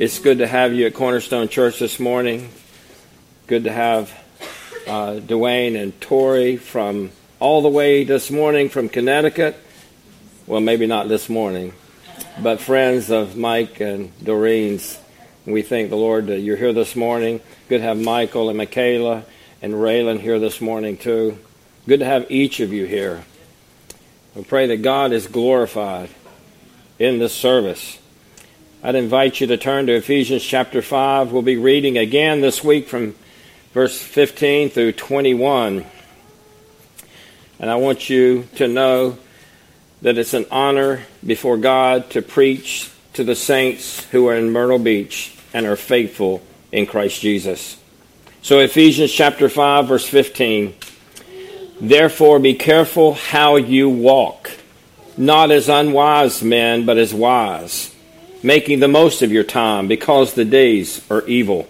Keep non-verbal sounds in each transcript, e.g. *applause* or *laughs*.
It's good to have you at Cornerstone Church this morning. Good to have uh, Dwayne and Tori from all the way this morning from Connecticut. Well, maybe not this morning, but friends of Mike and Doreen's. We thank the Lord that you're here this morning. Good to have Michael and Michaela and Raylan here this morning, too. Good to have each of you here. We pray that God is glorified in this service. I'd invite you to turn to Ephesians chapter 5. We'll be reading again this week from verse 15 through 21. And I want you to know that it's an honor before God to preach to the saints who are in Myrtle Beach and are faithful in Christ Jesus. So, Ephesians chapter 5, verse 15. Therefore, be careful how you walk, not as unwise men, but as wise making the most of your time because the days are evil.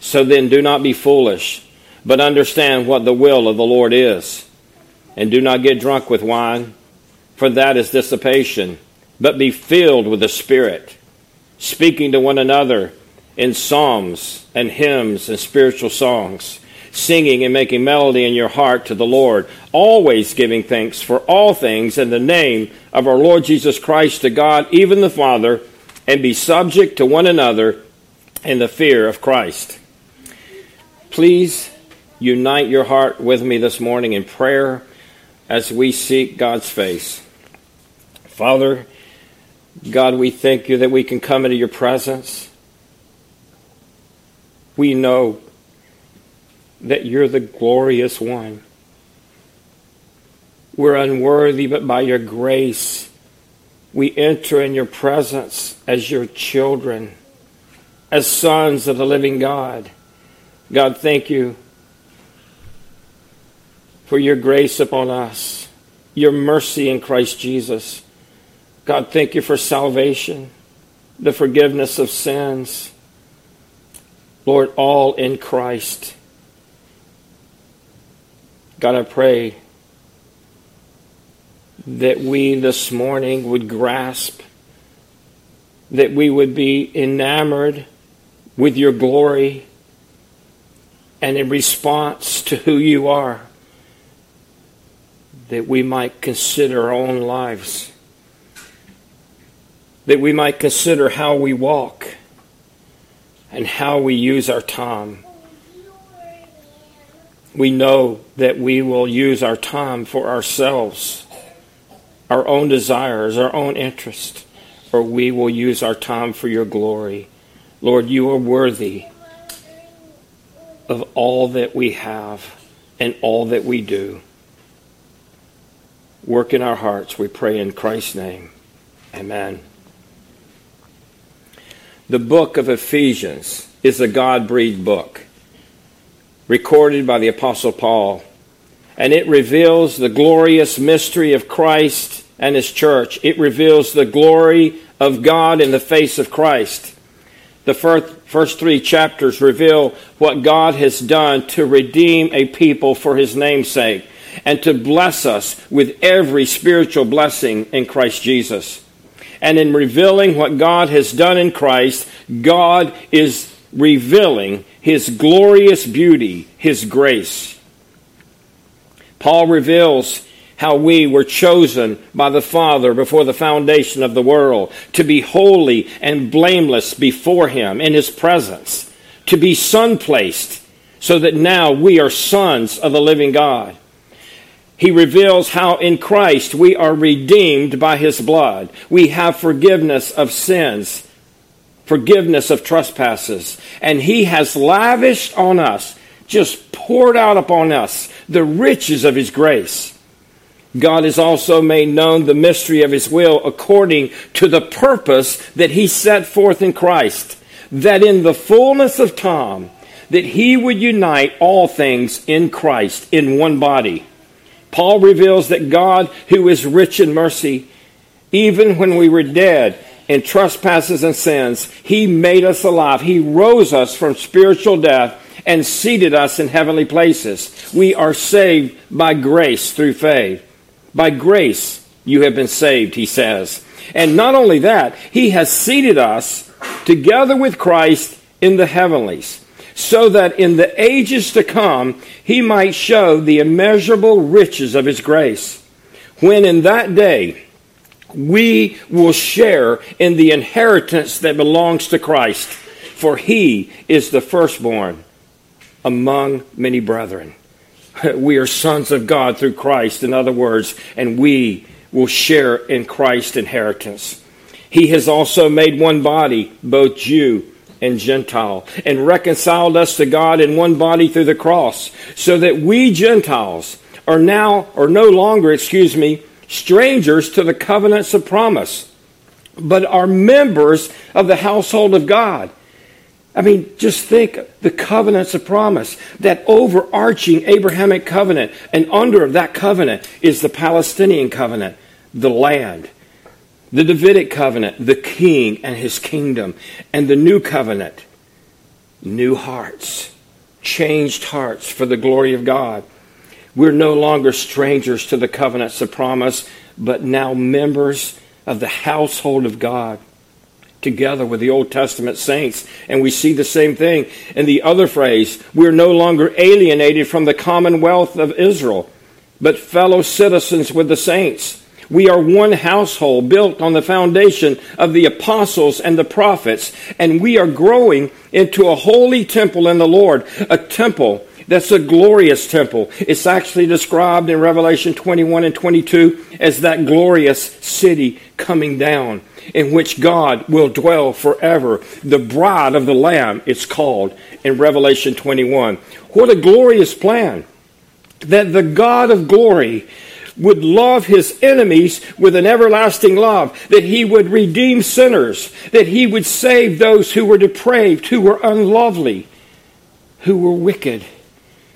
So then do not be foolish, but understand what the will of the Lord is. And do not get drunk with wine, for that is dissipation, but be filled with the Spirit, speaking to one another in psalms and hymns and spiritual songs, singing and making melody in your heart to the Lord, always giving thanks for all things in the name of our Lord Jesus Christ to God, even the Father and be subject to one another in the fear of Christ. Please unite your heart with me this morning in prayer as we seek God's face. Father, God, we thank you that we can come into your presence. We know that you're the glorious one. We're unworthy, but by your grace, we enter in your presence as your children, as sons of the living God. God, thank you for your grace upon us, your mercy in Christ Jesus. God, thank you for salvation, the forgiveness of sins. Lord, all in Christ. God, I pray that we this morning would grasp, that we would be enamored with your glory, and in response to who you are, that we might consider our own lives, that we might consider how we walk and how we use our time. We know that we will use our time for ourselves our own desires, our own interest, or we will use our time for your glory. Lord, you are worthy of all that we have and all that we do. Work in our hearts, we pray in Christ's name. Amen. The book of Ephesians is a God breathed book recorded by the Apostle Paul and it reveals the glorious mystery of Christ and His church. It reveals the glory of God in the face of Christ. The first, first three chapters reveal what God has done to redeem a people for His name's sake and to bless us with every spiritual blessing in Christ Jesus. And in revealing what God has done in Christ, God is revealing His glorious beauty, His grace. Paul reveals how we were chosen by the Father before the foundation of the world to be holy and blameless before Him in His presence, to be son placed, so that now we are sons of the living God. He reveals how in Christ we are redeemed by His blood. We have forgiveness of sins, forgiveness of trespasses, and He has lavished on us, just poured out upon us, the riches of his grace. God has also made known the mystery of his will according to the purpose that he set forth in Christ, that in the fullness of time that he would unite all things in Christ in one body. Paul reveals that God, who is rich in mercy, even when we were dead in trespasses and sins, He made us alive. He rose us from spiritual death and seated us in heavenly places. We are saved by grace through faith. By grace you have been saved, he says. And not only that, he has seated us together with Christ in the heavenlies, so that in the ages to come he might show the immeasurable riches of his grace. When in that day we will share in the inheritance that belongs to Christ, for he is the firstborn among many brethren. *laughs* We are sons of God through Christ, in other words, and we will share in Christ's inheritance. He has also made one body, both Jew and Gentile, and reconciled us to God in one body through the cross, so that we Gentiles are now, or no longer, excuse me, strangers to the covenants of promise, but are members of the household of God. I mean, just think the covenants of promise, that overarching Abrahamic covenant, and under that covenant is the Palestinian covenant, the land, the Davidic covenant, the king and his kingdom, and the new covenant, new hearts, changed hearts for the glory of God. We're no longer strangers to the covenants of promise, but now members of the household of God together with the Old Testament saints. And we see the same thing in the other phrase we're no longer alienated from the commonwealth of Israel, but fellow citizens with the saints. We are one household built on the foundation of the apostles and the prophets, and we are growing into a holy temple in the Lord, a temple that's a glorious temple. It's actually described in Revelation 21 and 22 as that glorious city coming down in which God will dwell forever. The bride of the Lamb, it's called in Revelation 21. What a glorious plan that the God of glory would love his enemies with an everlasting love, that he would redeem sinners, that he would save those who were depraved, who were unlovely, who were wicked.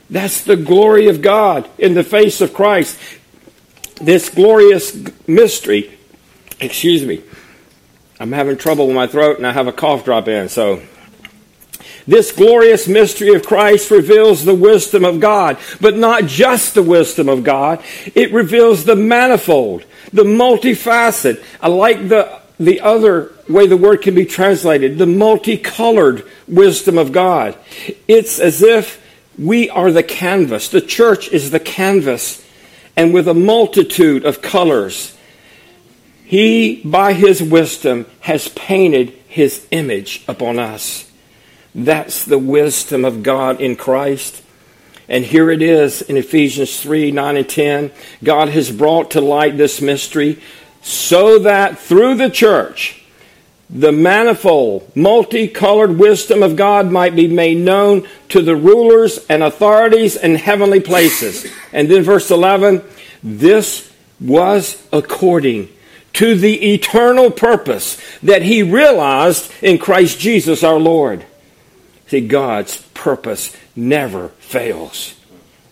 That's the glory of God in the face of Christ. This glorious mystery, excuse me, I'm having trouble with my throat and I have a cough drop in. So, this glorious mystery of Christ reveals the wisdom of God, but not just the wisdom of God. It reveals the manifold, the multifaceted. I like the, the other way the word can be translated, the multicolored wisdom of God. It's as if we are the canvas. The church is the canvas, and with a multitude of colors he, by his wisdom, has painted his image upon us. That's the wisdom of God in Christ. And here it is in Ephesians 3 9 and 10. God has brought to light this mystery so that through the church, the manifold, multicolored wisdom of God might be made known to the rulers and authorities in heavenly places. And then verse 11, this was according to the eternal purpose that he realized in Christ Jesus our Lord. See, God's purpose never fails.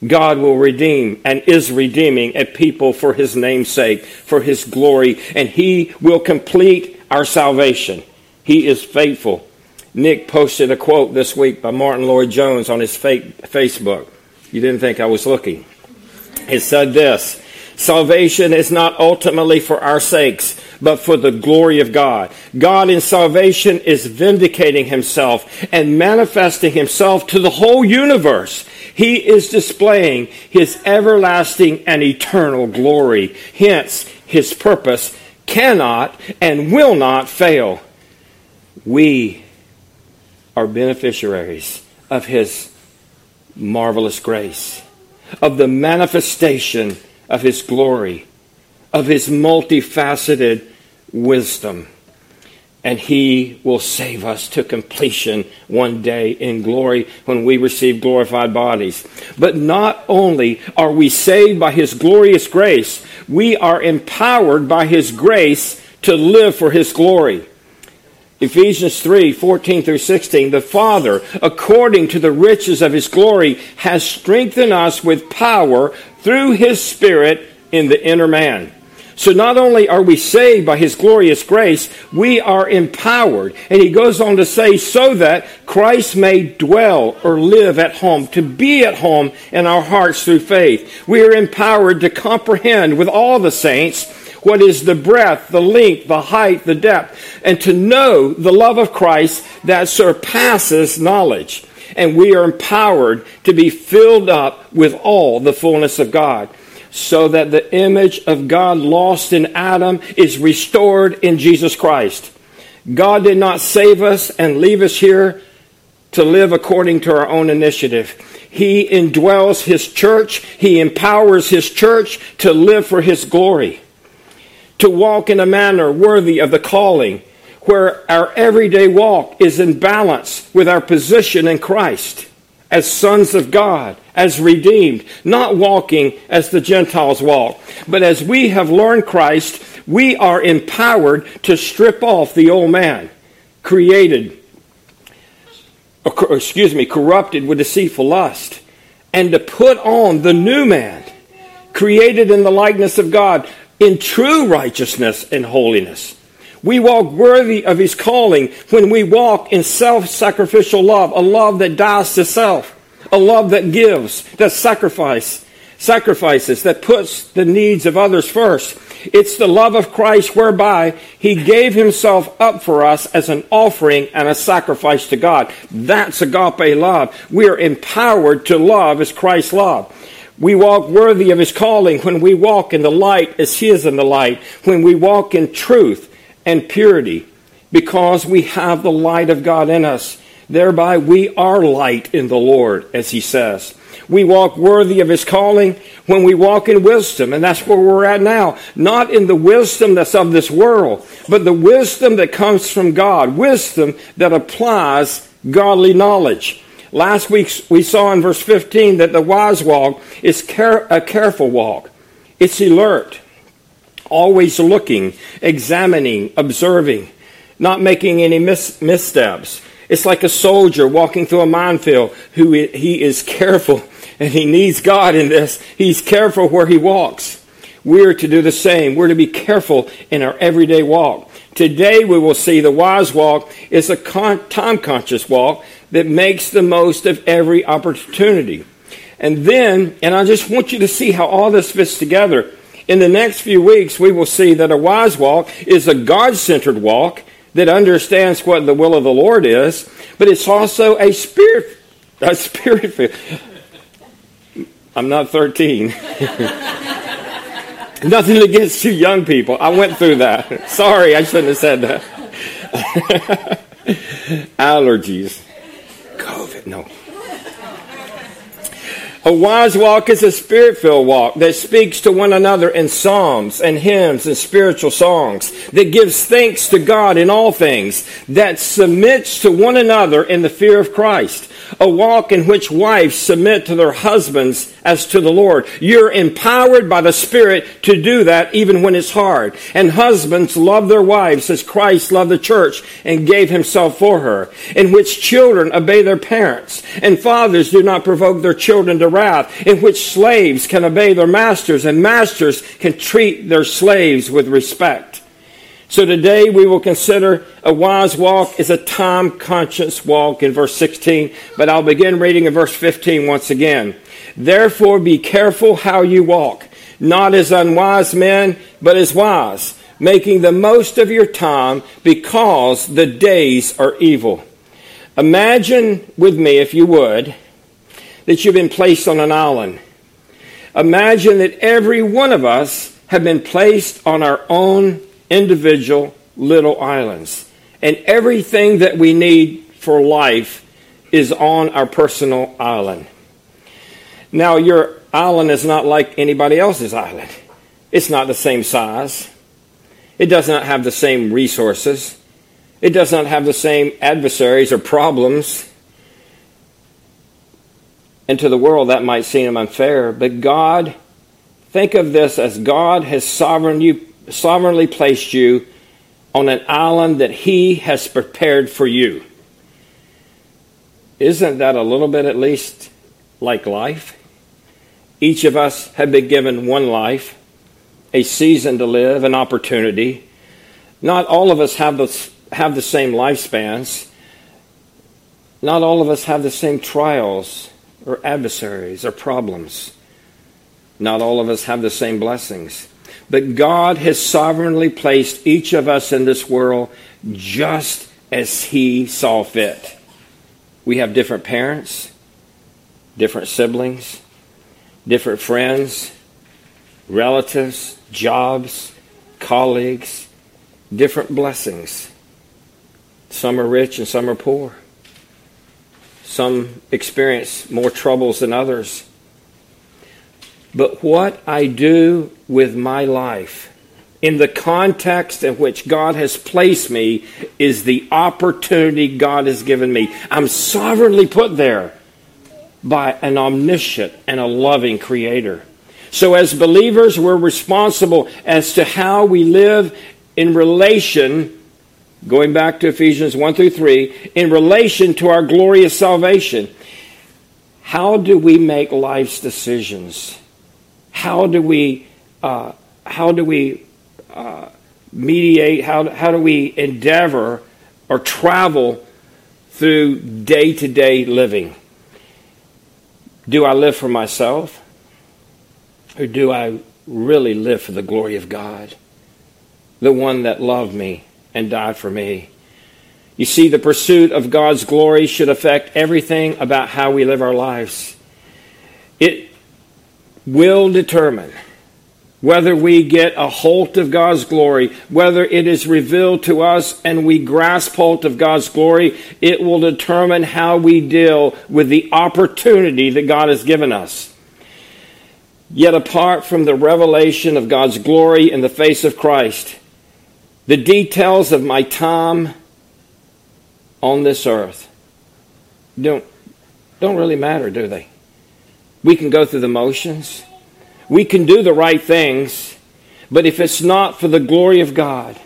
God will redeem and is redeeming a people for his name's sake, for his glory, and he will complete our salvation. He is faithful. Nick posted a quote this week by Martyn Lloyd-Jones on his Facebook. You didn't think I was looking. It said this Salvation is not ultimately for our sakes, but for the glory of God. God in salvation is vindicating himself and manifesting himself to the whole universe. He is displaying his everlasting and eternal glory. Hence, his purpose cannot and will not fail. We are beneficiaries of his marvelous grace, of the manifestation of his glory, of his multifaceted wisdom. And he will save us to completion one day in glory when we receive glorified bodies. But not only are we saved by his glorious grace, we are empowered by his grace to live for his glory. Ephesians 3 14 through 16. The Father, according to the riches of his glory, has strengthened us with power through his Spirit in the inner man, So not only are we saved by his glorious grace, we are empowered. And he goes on to say, so that Christ may dwell or live at home, to be at home in our hearts through faith. We are empowered to comprehend with all the saints what is the breadth, the length, the height, the depth, and to know the love of Christ that surpasses knowledge. And we are empowered to be filled up with all the fullness of God so that the image of God lost in Adam is restored in Jesus Christ. God did not save us and leave us here to live according to our own initiative. He indwells His church, He empowers His church to live for His glory, to walk in a manner worthy of the calling, where our everyday walk is in balance with our position in Christ as sons of God, as redeemed, not walking as the Gentiles walk. But as we have learned Christ, we are empowered to strip off the old man, created, excuse me, corrupted with deceitful lust, and to put on the new man, created in the likeness of God, in true righteousness and holiness. We walk worthy of his calling when we walk in self sacrificial love, a love that dies to self, a love that gives, that sacrifice, sacrifices, that puts the needs of others first. It's the love of Christ whereby he gave himself up for us as an offering and a sacrifice to God. That's agape love. We are empowered to love as Christ loved. We walk worthy of his calling when we walk in the light as he is in the light, when we walk in truth and purity because we have the light of God in us. Thereby we are light in the Lord, as he says. We walk worthy of his calling when we walk in wisdom, and that's where we're at now. Not in the wisdom that's of this world, but the wisdom that comes from God, wisdom that applies godly knowledge. Last week we saw in verse 15 that the wise walk is care, a careful walk. It's alert always looking, examining, observing, not making any mis- missteps. It's like a soldier walking through a minefield who he is careful *laughs* and he needs God in this. He's careful where he walks. We're to do the same. We're to be careful in our everyday walk. Today we will see the wise walk is a con- time conscious walk that makes the most of every opportunity. And then, and I just want you to see how all this fits together. In the next few weeks, we will see that a wise walk is a God centered walk that understands what the will of the Lord is, but it's also a spirit, a spirit. I'm not 13. *laughs* Nothing against you young people. I went through that. Sorry, I shouldn't have said that. *laughs* Allergies. COVID, no. A wise walk is a spirit filled walk that speaks to one another in psalms and hymns and spiritual songs, that gives thanks to God in all things, that submits to one another in the fear of Christ. A walk in which wives submit to their husbands as to the Lord. You're empowered by the Spirit to do that even when it's hard. And husbands love their wives as Christ loved the church and gave himself for her. In which children obey their parents. And fathers do not provoke their children to wrath. In which slaves can obey their masters and masters can treat their slaves with respect. So today we will consider a wise walk is a time conscious walk in verse 16, but I'll begin reading in verse 15 once again. Therefore be careful how you walk, not as unwise men, but as wise, making the most of your time because the days are evil. Imagine with me, if you would, that you've been placed on an island. Imagine that every one of us have been placed on our own individual little islands. And everything that we need for life is on our personal island. Now, your island is not like anybody else's island. It's not the same size. It does not have the same resources. It does not have the same adversaries or problems. And to the world, that might seem unfair, but God, think of this as God has sovereign you, sovereignly placed you on an island that He has prepared for you. Isn't that a little bit at least like life? Each of us have been given one life, a season to live, an opportunity. Not all of us have the, have the same lifespans. Not all of us have the same trials or adversaries or problems. Not all of us have the same blessings. But God has sovereignly placed each of us in this world just as He saw fit. We have different parents, different siblings, different friends, relatives, jobs, colleagues, different blessings. Some are rich and some are poor. Some experience more troubles than others. But what I do with my life in the context in which God has placed me is the opportunity God has given me. I'm sovereignly put there by an omniscient and a loving creator. So, as believers, we're responsible as to how we live in relation, going back to Ephesians 1 through 3, in relation to our glorious salvation. How do we make life's decisions? How do we, uh, how do we uh, mediate? How, how do we endeavor or travel through day to day living? Do I live for myself? Or do I really live for the glory of God? The one that loved me and died for me. You see, the pursuit of God's glory should affect everything about how we live our lives. It will determine whether we get a hold of God's glory, whether it is revealed to us and we grasp hold of God's glory, it will determine how we deal with the opportunity that God has given us. Yet apart from the revelation of God's glory in the face of Christ, the details of my time on this earth don't, don't really matter, do they? We can go through the motions. We can do the right things, but if it's not for the glory of God,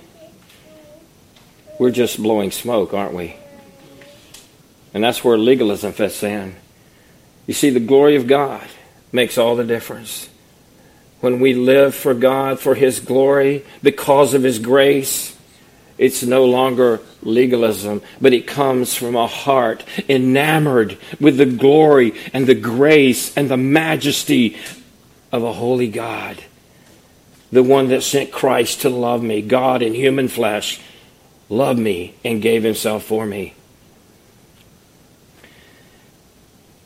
we're just blowing smoke, aren't we? And that's where legalism fits in. You see, the glory of God makes all the difference. When we live for God, for His glory, because of His grace, it's no longer legalism, but it comes from a heart enamored with the glory and the grace and the majesty of a holy God, the one that sent Christ to love me, God in human flesh, loved me and gave himself for me.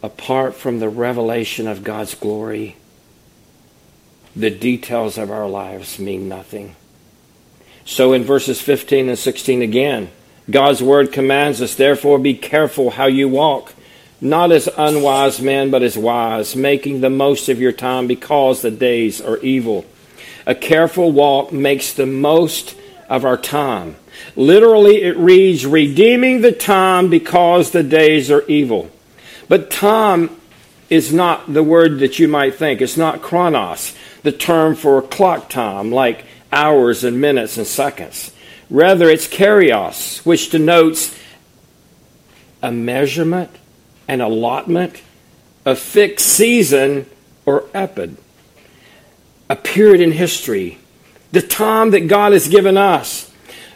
Apart from the revelation of God's glory, the details of our lives mean nothing. So in verses 15 and 16 again, God's word commands us, therefore be careful how you walk not as unwise men, but as wise, making the most of your time because the days are evil. A careful walk makes the most of our time. Literally, it reads, redeeming the time because the days are evil. But time is not the word that you might think. It's not chronos, the term for clock time, like hours and minutes and seconds. Rather, it's kairos, which denotes a measurement an allotment, a fixed season, or epid, a period in history, the time that God has given us.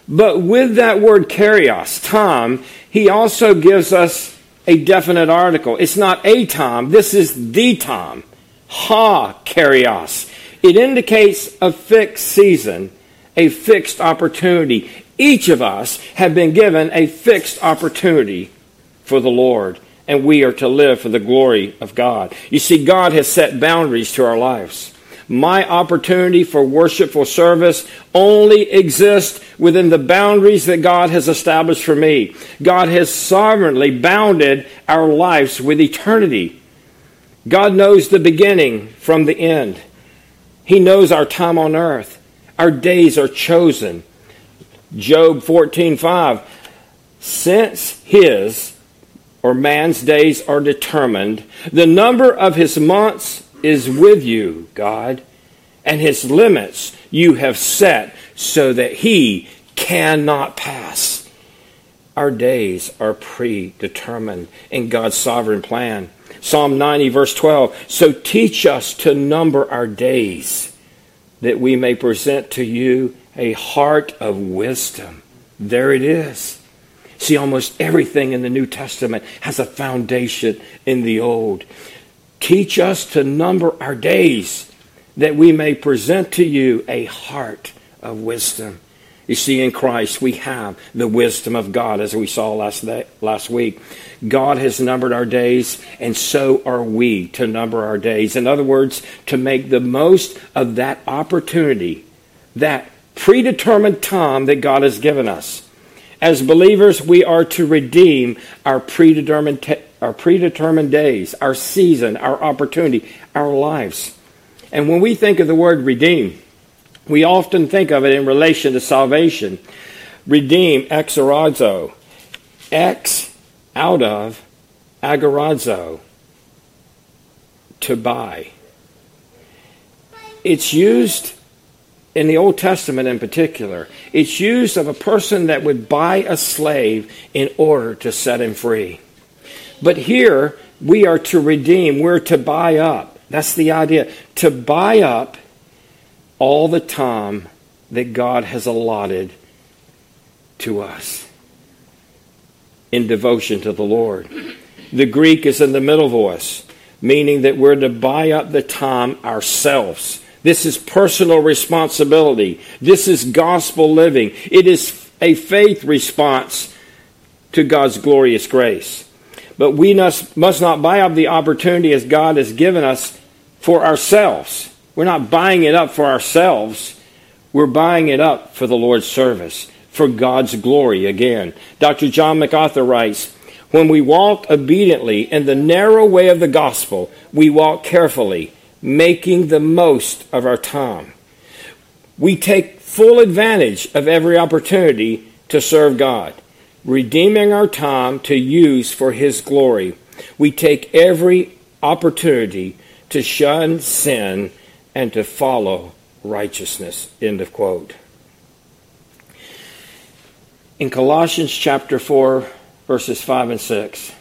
But with that word kairos, time, he also gives us a definite article. It's not a time, this is the time. Ha kairos. It indicates a fixed season, a fixed opportunity. Each of us have been given a fixed opportunity for the Lord and we are to live for the glory of God. You see, God has set boundaries to our lives. My opportunity for worshipful service only exists within the boundaries that God has established for me. God has sovereignly bounded our lives with eternity. God knows the beginning from the end. He knows our time on earth. Our days are chosen. Job 14:5 Since his or man's days are determined. The number of his months is with you, God, and his limits you have set so that he cannot pass. Our days are predetermined in God's sovereign plan. Psalm 90, verse 12. So teach us to number our days that we may present to you a heart of wisdom. There it is. See, almost everything in the New Testament has a foundation in the Old. Teach us to number our days that we may present to you a heart of wisdom. You see, in Christ, we have the wisdom of God, as we saw last, day, last week. God has numbered our days, and so are we to number our days. In other words, to make the most of that opportunity, that predetermined time that God has given us. As believers, we are to redeem our predetermined, te- our predetermined days, our season, our opportunity, our lives. And when we think of the word redeem, we often think of it in relation to salvation. Redeem, exagorazo, ex, out of, agorazo, to buy. It's used in the Old Testament in particular. It's used of a person that would buy a slave in order to set him free. But here, we are to redeem, we're to buy up. That's the idea. To buy up all the time that God has allotted to us in devotion to the Lord. The Greek is in the middle voice, meaning that we're to buy up the time ourselves. This is personal responsibility. This is gospel living. It is a faith response to God's glorious grace. But we must, must not buy up the opportunity as God has given us for ourselves. We're not buying it up for ourselves. We're buying it up for the Lord's service, for God's glory again. Dr. John MacArthur writes, when we walk obediently in the narrow way of the gospel, we walk carefully, making the most of our time. We take full advantage of every opportunity to serve God, redeeming our time to use for His glory. We take every opportunity to shun sin and to follow righteousness. End of quote. In Colossians chapter 4, verses 5 and 6,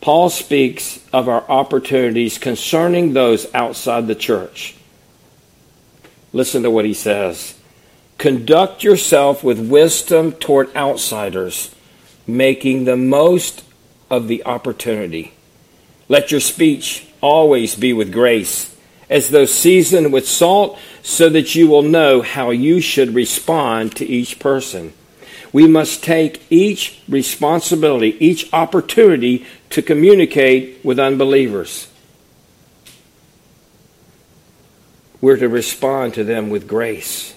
Paul speaks of our opportunities concerning those outside the church. Listen to what he says. Conduct yourself with wisdom toward outsiders, making the most of the opportunity. Let your speech always be with grace as though seasoned with salt, so that you will know how you should respond to each person. We must take each responsibility, each opportunity to communicate with unbelievers. We're to respond to them with grace,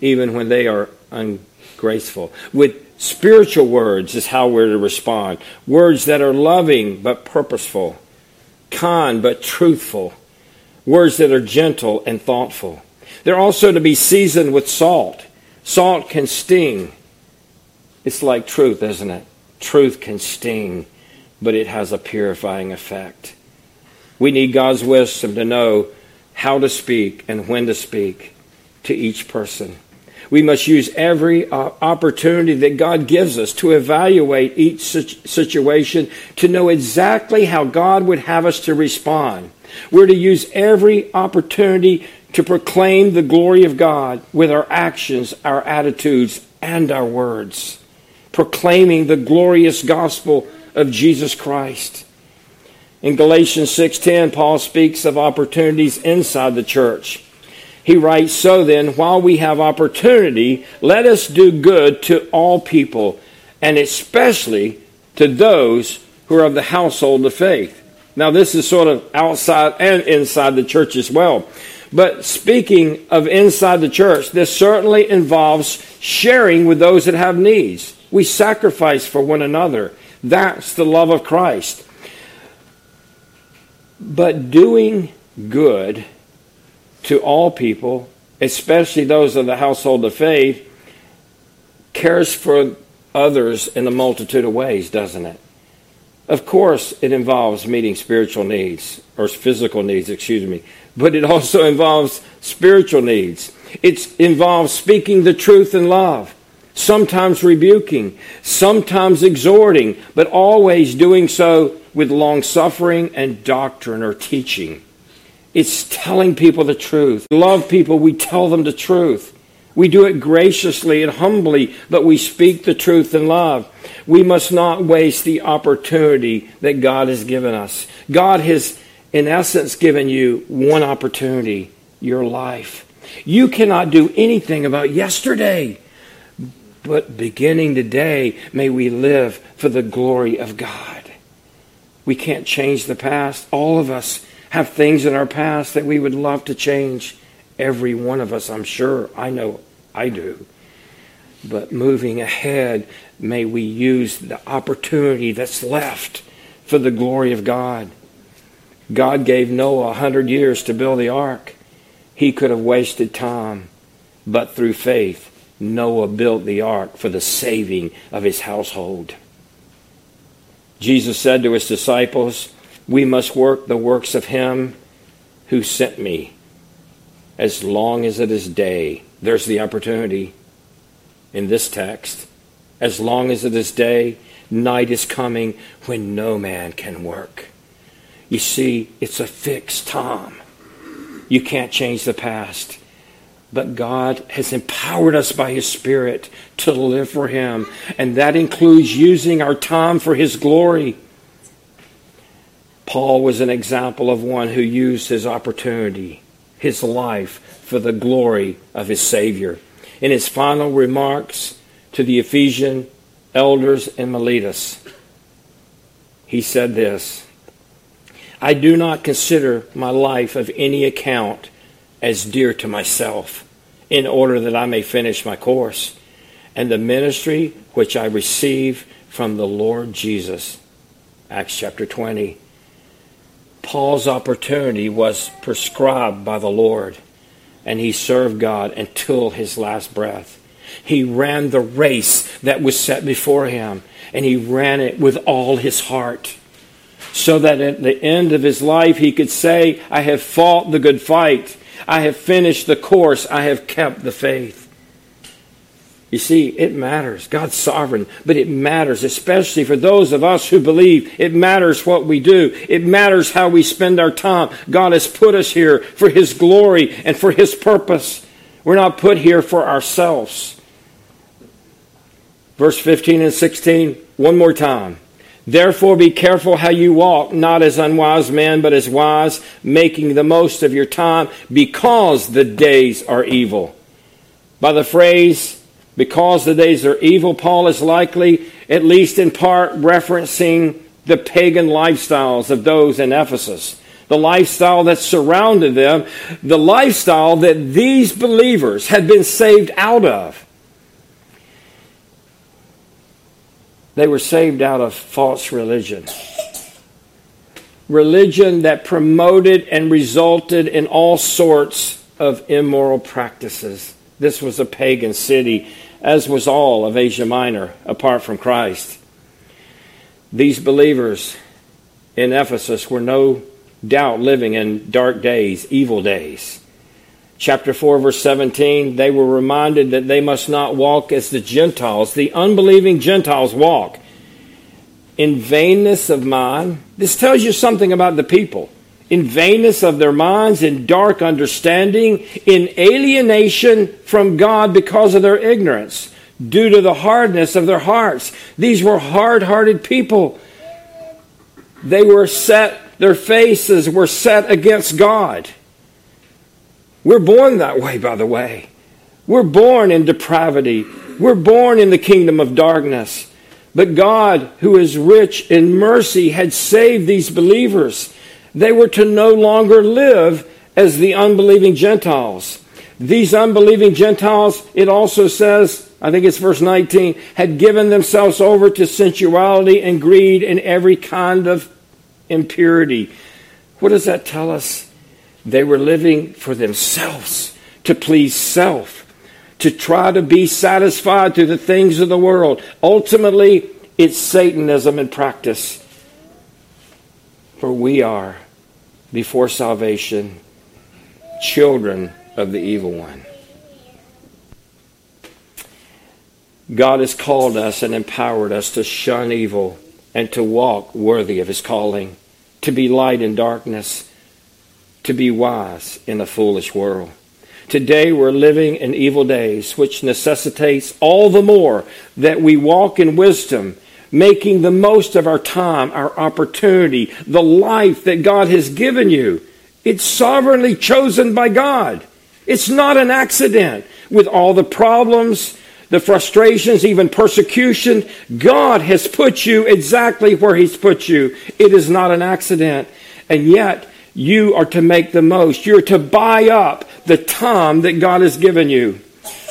even when they are ungraceful. With spiritual words is how we're to respond. Words that are loving but purposeful, kind but truthful, words that are gentle and thoughtful. They're also to be seasoned with salt. Salt can sting. It's like truth, isn't it? Truth can sting, but it has a purifying effect. We need God's wisdom to know how to speak and when to speak to each person. We must use every opportunity that God gives us to evaluate each situation to know exactly how God would have us to respond. We're to use every opportunity to proclaim the glory of God with our actions, our attitudes, and our words, proclaiming the glorious gospel of Jesus Christ. In Galatians 6:10, Paul speaks of opportunities inside the church. He writes, "So then, while we have opportunity, let us do good to all people, and especially to those who are of the household of faith." Now, this is sort of outside and inside the church as well. But speaking of inside the church, this certainly involves sharing with those that have needs. We sacrifice for one another. That's the love of Christ. But doing good to all people, especially those of the household of faith, cares for others in a multitude of ways, doesn't it? Of course, it involves meeting spiritual needs, or physical needs, excuse me, but it also involves spiritual needs. It involves speaking the truth in love, sometimes rebuking, sometimes exhorting, but always doing so with long suffering and doctrine or teaching. It's telling people the truth. Love people, we tell them the truth. We do it graciously and humbly, but we speak the truth in love. We must not waste the opportunity that God has given us. God has, in essence, given you one opportunity your life. You cannot do anything about yesterday, but beginning today, may we live for the glory of God. We can't change the past. All of us have things in our past that we would love to change. Every one of us, I'm sure. I know I do. But moving ahead, may we use the opportunity that's left for the glory of God. God gave Noah a hundred years to build the ark. He could have wasted time, but through faith, Noah built the ark for the saving of his household. Jesus said to his disciples, We must work the works of him who sent me as long as it is day. There's the opportunity in this text. As long as it is day, night is coming when no man can work. You see, it's a fixed time. You can't change the past. But God has empowered us by His Spirit to live for Him. And that includes using our time for His glory. Paul was an example of one who used his opportunity, his life, for the glory of his Savior. In his final remarks to the Ephesian elders in Miletus, he said this I do not consider my life of any account as dear to myself, in order that I may finish my course and the ministry which I receive from the Lord Jesus. Acts chapter 20. Paul's opportunity was prescribed by the Lord, and he served God until his last breath. He ran the race that was set before him, and he ran it with all his heart. So that at the end of his life, he could say, I have fought the good fight. I have finished the course. I have kept the faith. You see, it matters. God's sovereign, but it matters, especially for those of us who believe. It matters what we do. It matters how we spend our time. God has put us here for His glory and for His purpose. We're not put here for ourselves. Verse 15 and 16, one more time. Therefore, be careful how you walk, not as unwise men, but as wise, making the most of your time, because the days are evil. By the phrase, because the days are evil, Paul is likely, at least in part, referencing the pagan lifestyles of those in Ephesus. The lifestyle that surrounded them, the lifestyle that these believers had been saved out of. They were saved out of false religion. Religion that promoted and resulted in all sorts of immoral practices. This was a pagan city, as was all of Asia Minor, apart from Christ. These believers in Ephesus were no doubt living in dark days, evil days. Chapter 4, verse 17, they were reminded that they must not walk as the Gentiles, the unbelieving Gentiles walk. In vainness of mind, this tells you something about the people in vainness of their minds, in dark understanding, in alienation from God because of their ignorance, due to the hardness of their hearts. These were hard hearted people. They were set, their faces were set against God. We're born that way, by the way. We're born in depravity. We're born in the kingdom of darkness. But God, who is rich in mercy, had saved these believers they were to no longer live as the unbelieving Gentiles. These unbelieving Gentiles, it also says, I think it's verse 19, had given themselves over to sensuality and greed and every kind of impurity. What does that tell us? They were living for themselves, to please self, to try to be satisfied through the things of the world. Ultimately, it's Satanism in practice. For we are, before salvation, children of the evil one. God has called us and empowered us to shun evil and to walk worthy of his calling, to be light in darkness, to be wise in a foolish world. Today we're living in evil days, which necessitates all the more that we walk in wisdom, making the most of our time, our opportunity, the life that God has given you. It's sovereignly chosen by God. It's not an accident. With all the problems, the frustrations, even persecution, God has put you exactly where He's put you. It is not an accident. And yet, you are to make the most. You're to buy up the time that God has given you.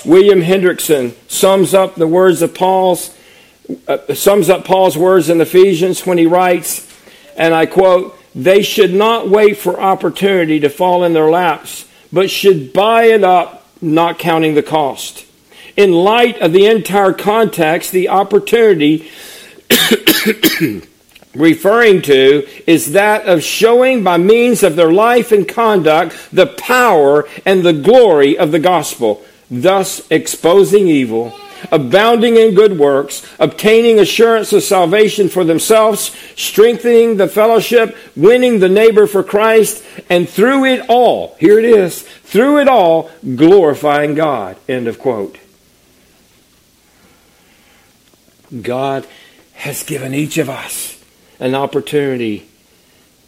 William Hendriksen sums up the words of Paul's uh, sums up Paul's words in Ephesians when he writes, and I quote, "They should not wait for opportunity to fall in their laps, but should buy it up, not counting the cost." In light of the entire context, the opportunity referring to is that of showing by means of their life and conduct the power and the glory of the gospel, thus exposing evil, abounding in good works, obtaining assurance of salvation for themselves, strengthening the fellowship, winning the neighbor for Christ, and through it all, here it is, through it all, glorifying God. End of quote. God has given each of us an opportunity.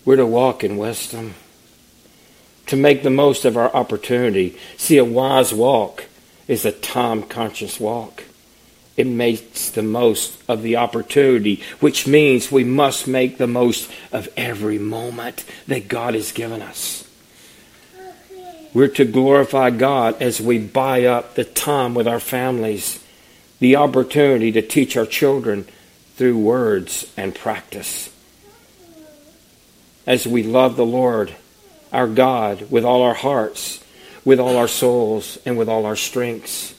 We're to walk in wisdom, to make the most of our opportunity. See, a wise walk is a time conscious walk. It makes the most of the opportunity, which means we must make the most of every moment that God has given us. We're to glorify God as we buy up the time with our families, the opportunity to teach our children through words and practice. As we love the Lord, our God, with all our hearts, with all our souls, and with all our strengths.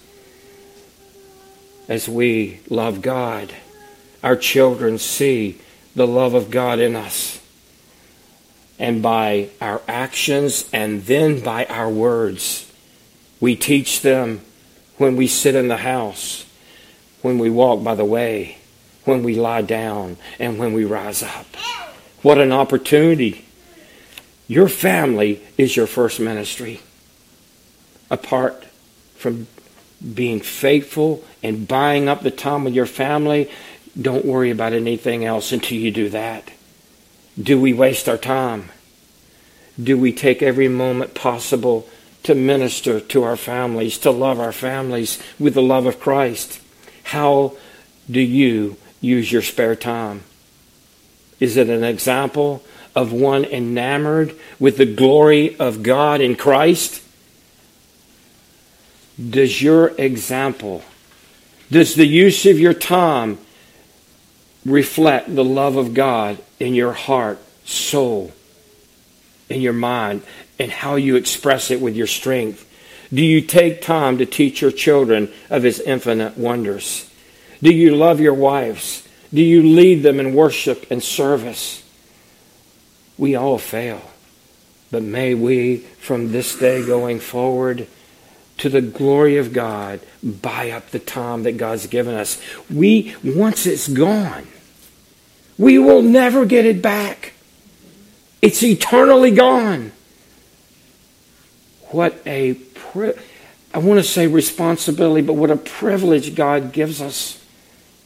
As we love God, our children see the love of God in us. And by our actions and then by our words, we teach them when we sit in the house, when we walk by the way, when we lie down and when we rise up. What an opportunity. Your family is your first ministry. Apart from being faithful and buying up the time with your family, don't worry about anything else until you do that. Do we waste our time? Do we take every moment possible to minister to our families, to love our families with the love of Christ? How do you use your spare time? Is it an example of one enamored with the glory of God in Christ? Does your example, does the use of your time reflect the love of God in your heart, soul, in your mind, and how you express it with your strength? Do you take time to teach your children of His infinite wonders? Do you love your wives? Do you lead them in worship and service? We all fail. But may we, from this day going forward, to the glory of God, buy up the time that God's given us. We, once it's gone, we will never get it back. It's eternally gone. What a, pri- I want to say responsibility, but what a privilege God gives us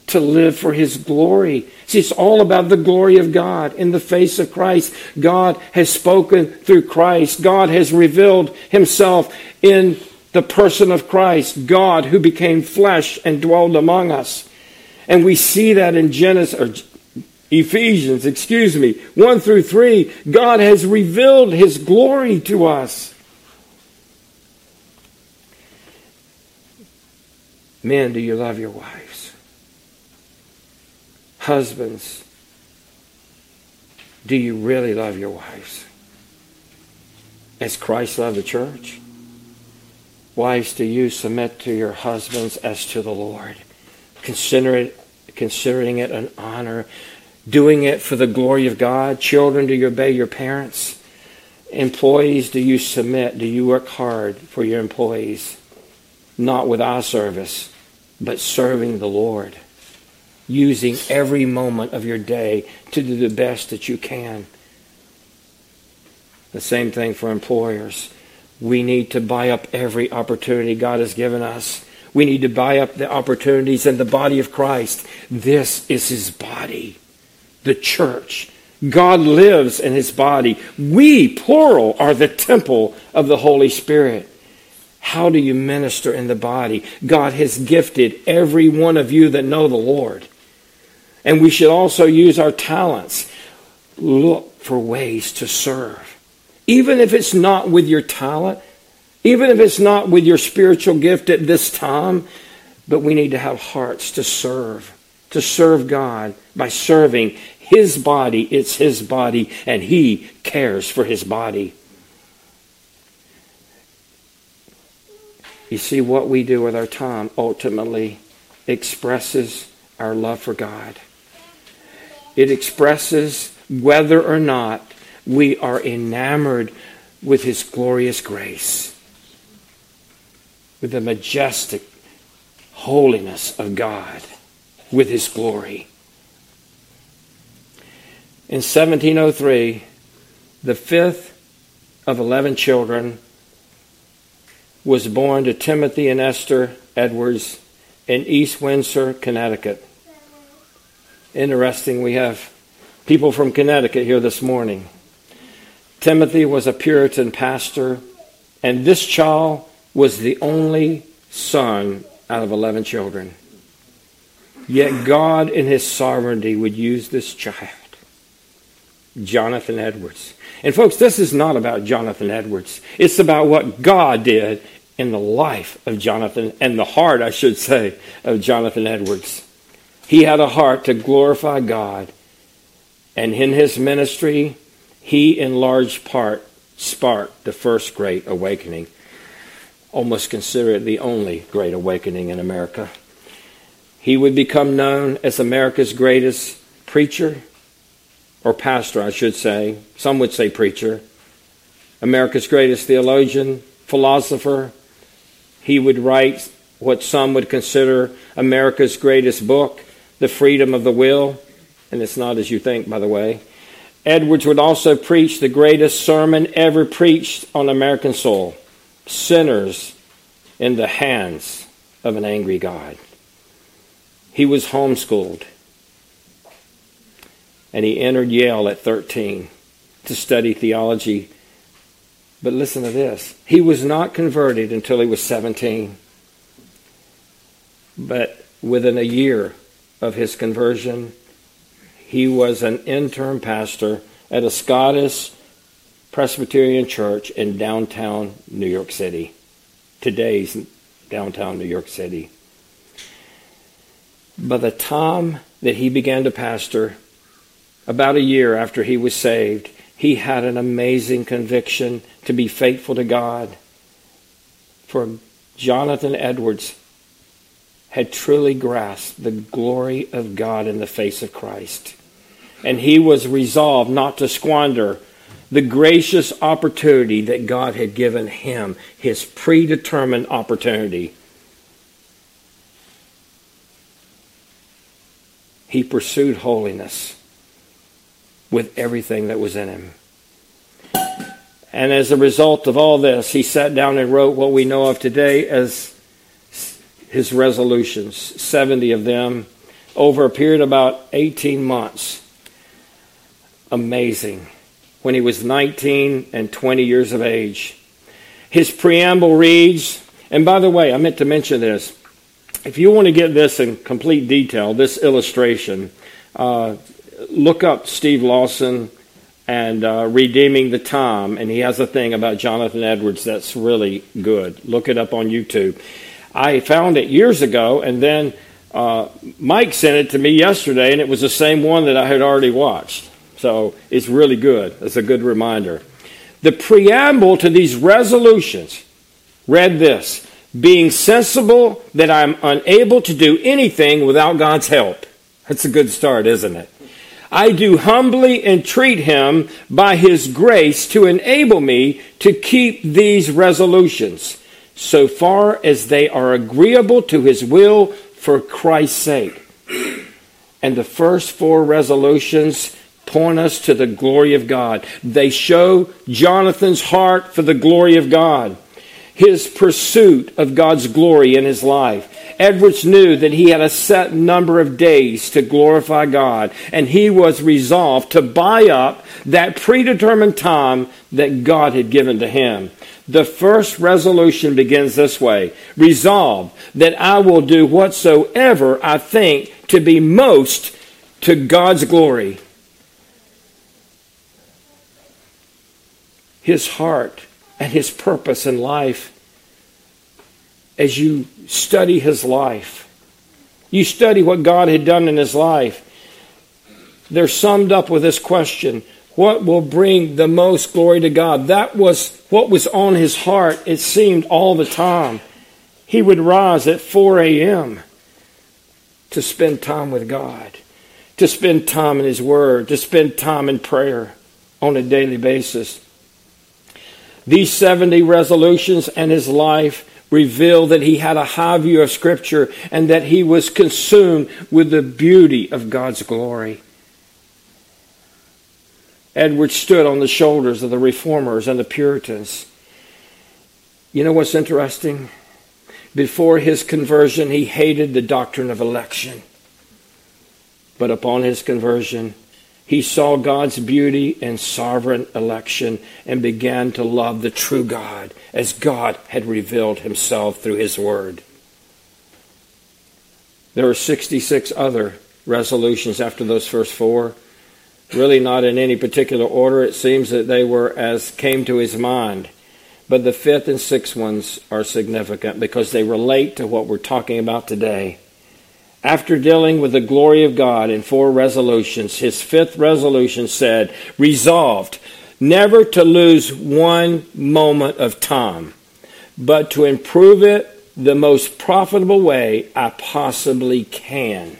to live for His glory. See, it's all about the glory of God in the face of Christ. God has spoken through Christ. God has revealed Himself in the person of Christ, God who became flesh and dwelled among us. And we see that in Genesis, or Ephesians, excuse me, 1 through 3. God has revealed His glory to us. Men, do you love your wife? Husbands, do you really love your wives? As Christ loved the church? Wives, do you submit to your husbands as to the Lord? Consider it, considering it an honor, doing it for the glory of God. Children, do you obey your parents? Employees, do you submit? Do you work hard for your employees? Not with eye service, but serving the Lord using every moment of your day to do the best that you can. The same thing for employers. We need to buy up every opportunity God has given us. We need to buy up the opportunities in the body of Christ. This is his body, the church. God lives in his body. We, plural, are the temple of the Holy Spirit. How do you minister in the body? God has gifted every one of you that know the Lord. And we should also use our talents. Look for ways to serve. Even if it's not with your talent, even if it's not with your spiritual gift at this time, but we need to have hearts to serve, to serve God by serving His body. It's His body, and He cares for His body. You see, what we do with our time ultimately expresses our love for God. It expresses whether or not we are enamored with His glorious grace, with the majestic holiness of God, with His glory. In 1703, the fifth of 11 children was born to Timothy and Esther Edwards in East Windsor, Connecticut. Interesting, we have people from Connecticut here this morning. Timothy was a Puritan pastor, and this child was the only son out of 11 children. Yet God, in his sovereignty, would use this child, Jonathan Edwards. And, folks, this is not about Jonathan Edwards. It's about what God did in the life of Jonathan, and the heart, I should say, of Jonathan Edwards. He had a heart to glorify God, and in his ministry, he in large part sparked the first great awakening. Almost considered the only great awakening in America. He would become known as America's greatest preacher, or pastor, I should say. Some would say preacher. America's greatest theologian, philosopher, he would write what some would consider America's greatest book, The Freedom of the Will. And it's not as you think, by the way. Edwards would also preach the greatest sermon ever preached on American soil sinners in the hands of an angry God. He was homeschooled. And he entered Yale at 13 to study theology but listen to this. He was not converted until he was 17. But within a year of his conversion, he was an interim pastor at a Scottish Presbyterian church in downtown New York City. Today's downtown New York City. By the time that he began to pastor, about a year after he was saved, he had an amazing conviction to be faithful to God. For Jonathan Edwards had truly grasped the glory of God in the face of Christ. And he was resolved not to squander the gracious opportunity that God had given him, his predetermined opportunity. He pursued holiness with everything that was in him. And as a result of all this, he sat down and wrote what we know of today as his resolutions, 70 of them, over a period of about 18 months. Amazing. When he was 19 and 20 years of age. His preamble reads, and by the way, I meant to mention this. If you want to get this in complete detail, this illustration, uh, look up Steve Lawson and uh, Redeeming the Time, and he has a thing about Jonathan Edwards that's really good. Look it up on YouTube. I found it years ago, and then uh, Mike sent it to me yesterday, and it was the same one that I had already watched. So it's really good. It's a good reminder. The preamble to these resolutions read this being sensible that I'm unable to do anything without God's help. That's a good start, isn't it? I do humbly entreat him by his grace to enable me to keep these resolutions so far as they are agreeable to his will for Christ's sake. And the first four resolutions point us to the glory of God. They show Jonathan's heart for the glory of God, his pursuit of God's glory in his life. Edwards knew that he had a set number of days to glorify God, and he was resolved to buy up that predetermined time that God had given to him. The first resolution begins this way Resolve that I will do whatsoever I think to be most to God's glory. His heart and his purpose in life as you study his life. You study what God had done in his life. They're summed up with this question What will bring the most glory to God? That was what was on his heart, it seemed, all the time. He would rise at 4 a.m. to spend time with God, to spend time in his word, to spend time in prayer on a daily basis. These 70 resolutions and his life reveal that he had a high view of Scripture and that he was consumed with the beauty of God's glory. Edward stood on the shoulders of the reformers and the Puritans. You know what's interesting? Before his conversion, he hated the doctrine of election. But upon his conversion, he saw God's beauty and sovereign election and began to love the true God as God had revealed himself through his word. There are 66 other resolutions after those first four. Really, not in any particular order. It seems that they were as came to his mind. But the fifth and sixth ones are significant because they relate to what we're talking about today. After dealing with the glory of God in four resolutions, his fifth resolution said, Resolved never to lose one moment of time, but to improve it the most profitable way I possibly can.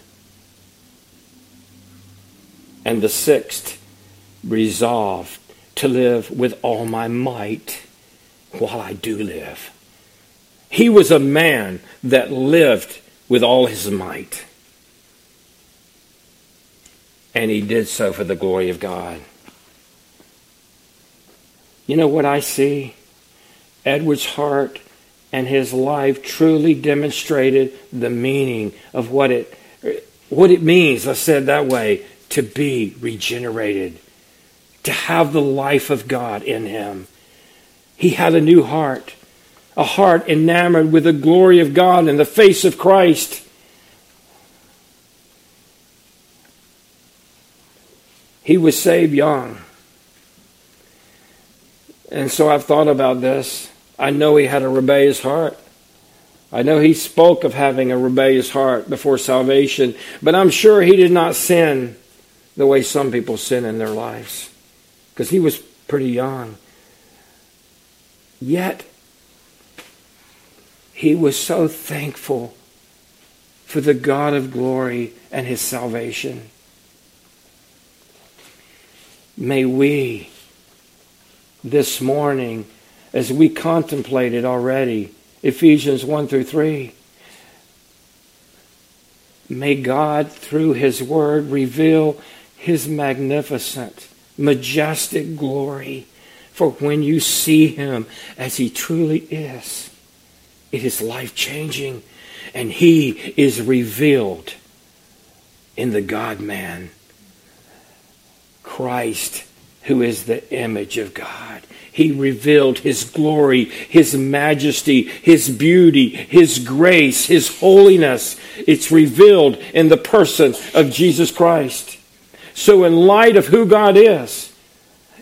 And the sixth, resolve to live with all my might while I do live. He was a man that lived with all his might. And he did so for the glory of God. You know what I see? Edward's heart and his life truly demonstrated the meaning of what it what it means, I said that way, to be regenerated, to have the life of God in him. He had a new heart a heart enamored with the glory of God and the face of Christ. He was saved young. And so I've thought about this. I know he had a rebellious heart. I know he spoke of having a rebellious heart before salvation, but I'm sure he did not sin the way some people sin in their lives because he was pretty young. Yet, he was so thankful for the God of glory and his salvation. May we this morning, as we contemplated already, Ephesians 1 through 3, may God, through his word, reveal his magnificent, majestic glory for when you see him as he truly is it is life changing. And He is revealed in the God man, Christ, who is the image of God. He revealed His glory, His majesty, His beauty, His grace, His holiness. It's revealed in the person of Jesus Christ. So, in light of who God is,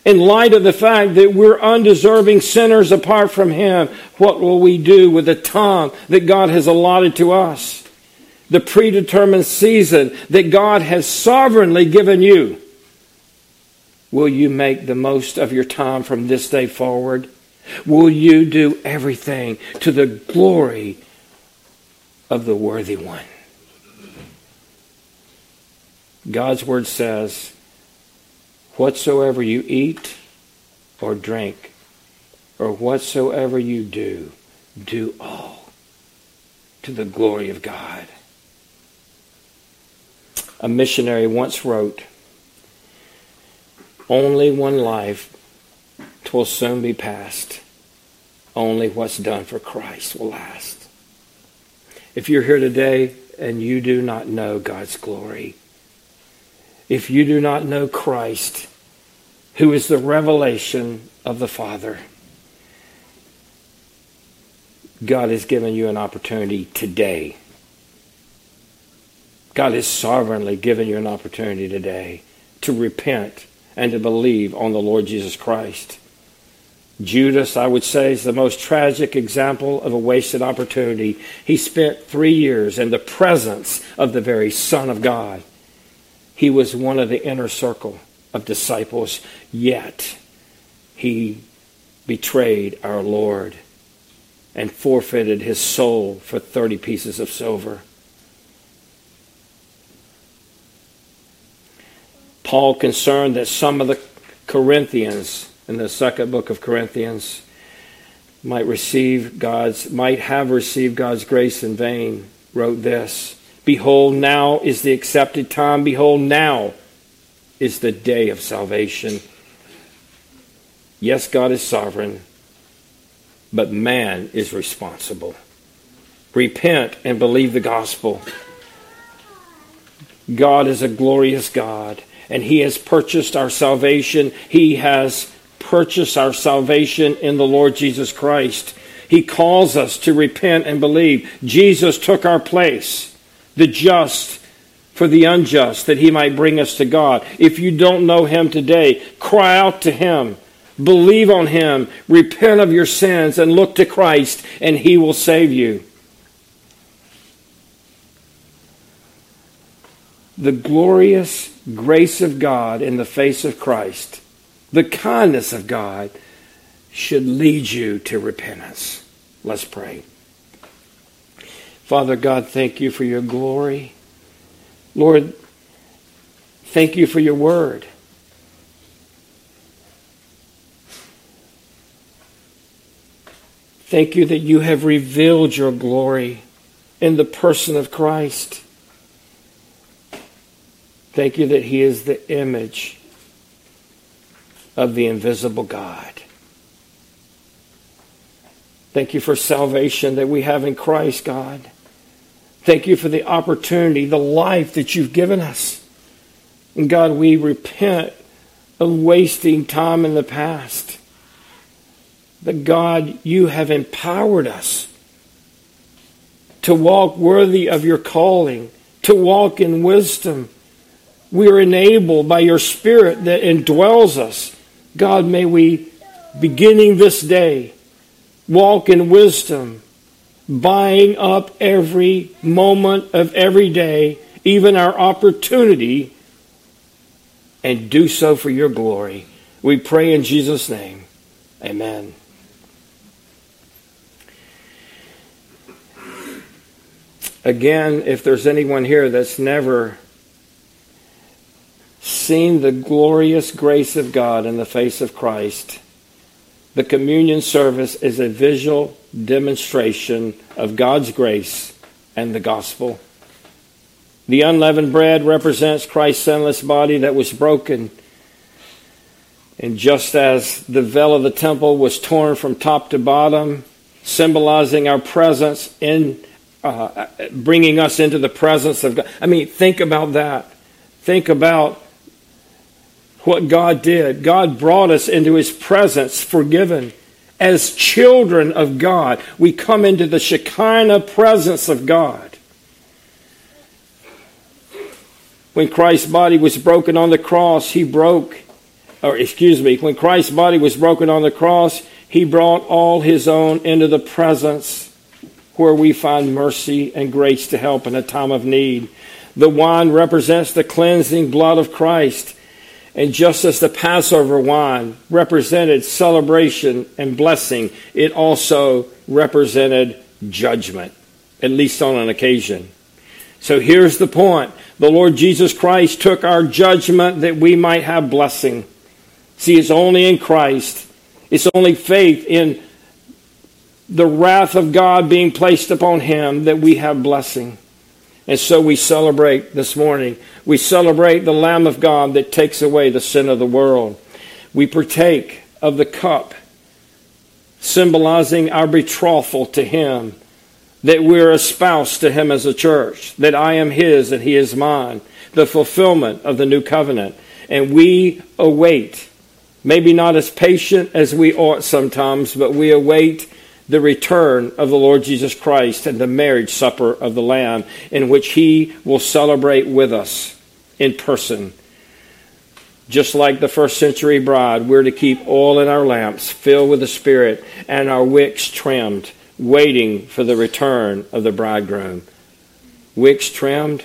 in light of the fact that we're undeserving sinners apart from Him, what will we do with the time that God has allotted to us? The predetermined season that God has sovereignly given you. Will you make the most of your time from this day forward? Will you do everything to the glory of the worthy one? God's word says, Whatsoever you eat or drink, or whatsoever you do, do all to the glory of God. A missionary once wrote, Only one life, twill soon be past. Only what's done for Christ will last. If you're here today and you do not know God's glory, if you do not know Christ, who is the revelation of the Father, God has given you an opportunity today. God has sovereignly given you an opportunity today to repent and to believe on the Lord Jesus Christ. Judas, I would say, is the most tragic example of a wasted opportunity. He spent three years in the presence of the very Son of God. He was one of the inner circle of disciples, yet he betrayed our Lord and forfeited his soul for 30 pieces of silver. Paul concerned that some of the Corinthians in the second book of Corinthians might receive God's might have received God's grace in vain wrote this behold now is the accepted time behold now is the day of salvation yes God is sovereign but man is responsible. Repent and believe the gospel. God is a glorious God, and He has purchased our salvation. He has purchased our salvation in the Lord Jesus Christ. He calls us to repent and believe. Jesus took our place, the just for the unjust, that He might bring us to God. If you don't know Him today, cry out to Him. Believe on him, repent of your sins, and look to Christ, and he will save you. The glorious grace of God in the face of Christ, the kindness of God, should lead you to repentance. Let's pray. Father God, thank you for your glory. Lord, thank you for your word. Thank you that you have revealed your glory in the person of Christ. Thank you that he is the image of the invisible God. Thank you for salvation that we have in Christ, God. Thank you for the opportunity, the life that you've given us. And God, we repent of wasting time in the past. But God, you have empowered us to walk worthy of your calling, to walk in wisdom. We are enabled by your Spirit that indwells us. God, may we, beginning this day, walk in wisdom, buying up every moment of every day, even our opportunity, and do so for your glory. We pray in Jesus' name. Amen. Again, if there's anyone here that's never seen the glorious grace of God in the face of Christ, the communion service is a visual demonstration of God's grace and the gospel. The unleavened bread represents Christ's sinless body that was broken. And just as the veil of the temple was torn from top to bottom, symbolizing our presence in uh, bringing us into the presence of God. I mean, think about that. Think about what God did. God brought us into his presence forgiven. As children of God, we come into the Shekinah presence of God. When Christ's body was broken on the cross, he broke, or excuse me, when Christ's body was broken on the cross, he brought all his own into the presence where we find mercy and grace to help in a time of need. The wine represents the cleansing blood of Christ. And just as the Passover wine represented celebration and blessing, it also represented judgment, at least on an occasion. So here's the point the Lord Jesus Christ took our judgment that we might have blessing. See, it's only in Christ, it's only faith in the wrath of God being placed upon him that we have blessing. And so we celebrate this morning. We celebrate the Lamb of God that takes away the sin of the world. We partake of the cup, symbolizing our betrothal to Him, that we're espoused to Him as a church, that I am His and He is mine, the fulfillment of the new covenant. And we await, maybe not as patient as we ought sometimes, but we await the return of the Lord Jesus Christ and the marriage supper of the Lamb, in which He will celebrate with us in person. Just like the first century bride, we're to keep oil in our lamps filled with the Spirit and our wicks trimmed, waiting for the return of the bridegroom. Wicks trimmed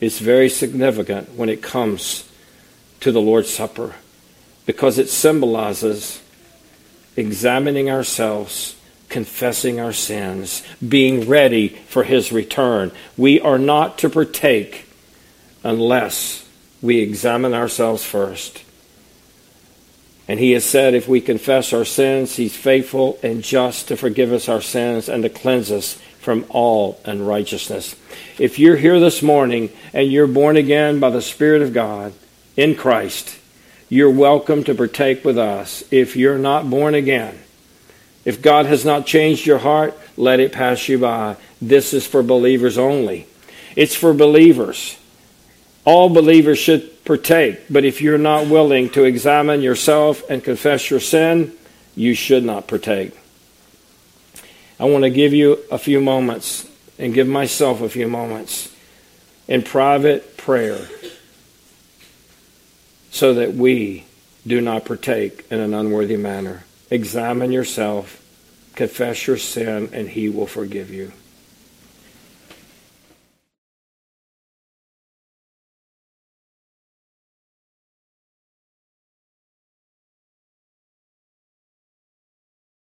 is very significant when it comes to the Lord's Supper because it symbolizes examining ourselves, confessing our sins, being ready for his return. We are not to partake unless we examine ourselves first. And he has said, if we confess our sins, he's faithful and just to forgive us our sins and to cleanse us from all unrighteousness. If you're here this morning and you're born again by the Spirit of God in Christ, you're welcome to partake with us. If you're not born again, if God has not changed your heart, let it pass you by. This is for believers only. It's for believers. All believers should partake, but if you're not willing to examine yourself and confess your sin, you should not partake. I want to give you a few moments and give myself a few moments in private prayer so that we do not partake in an unworthy manner. Examine yourself, confess your sin, and he will forgive you.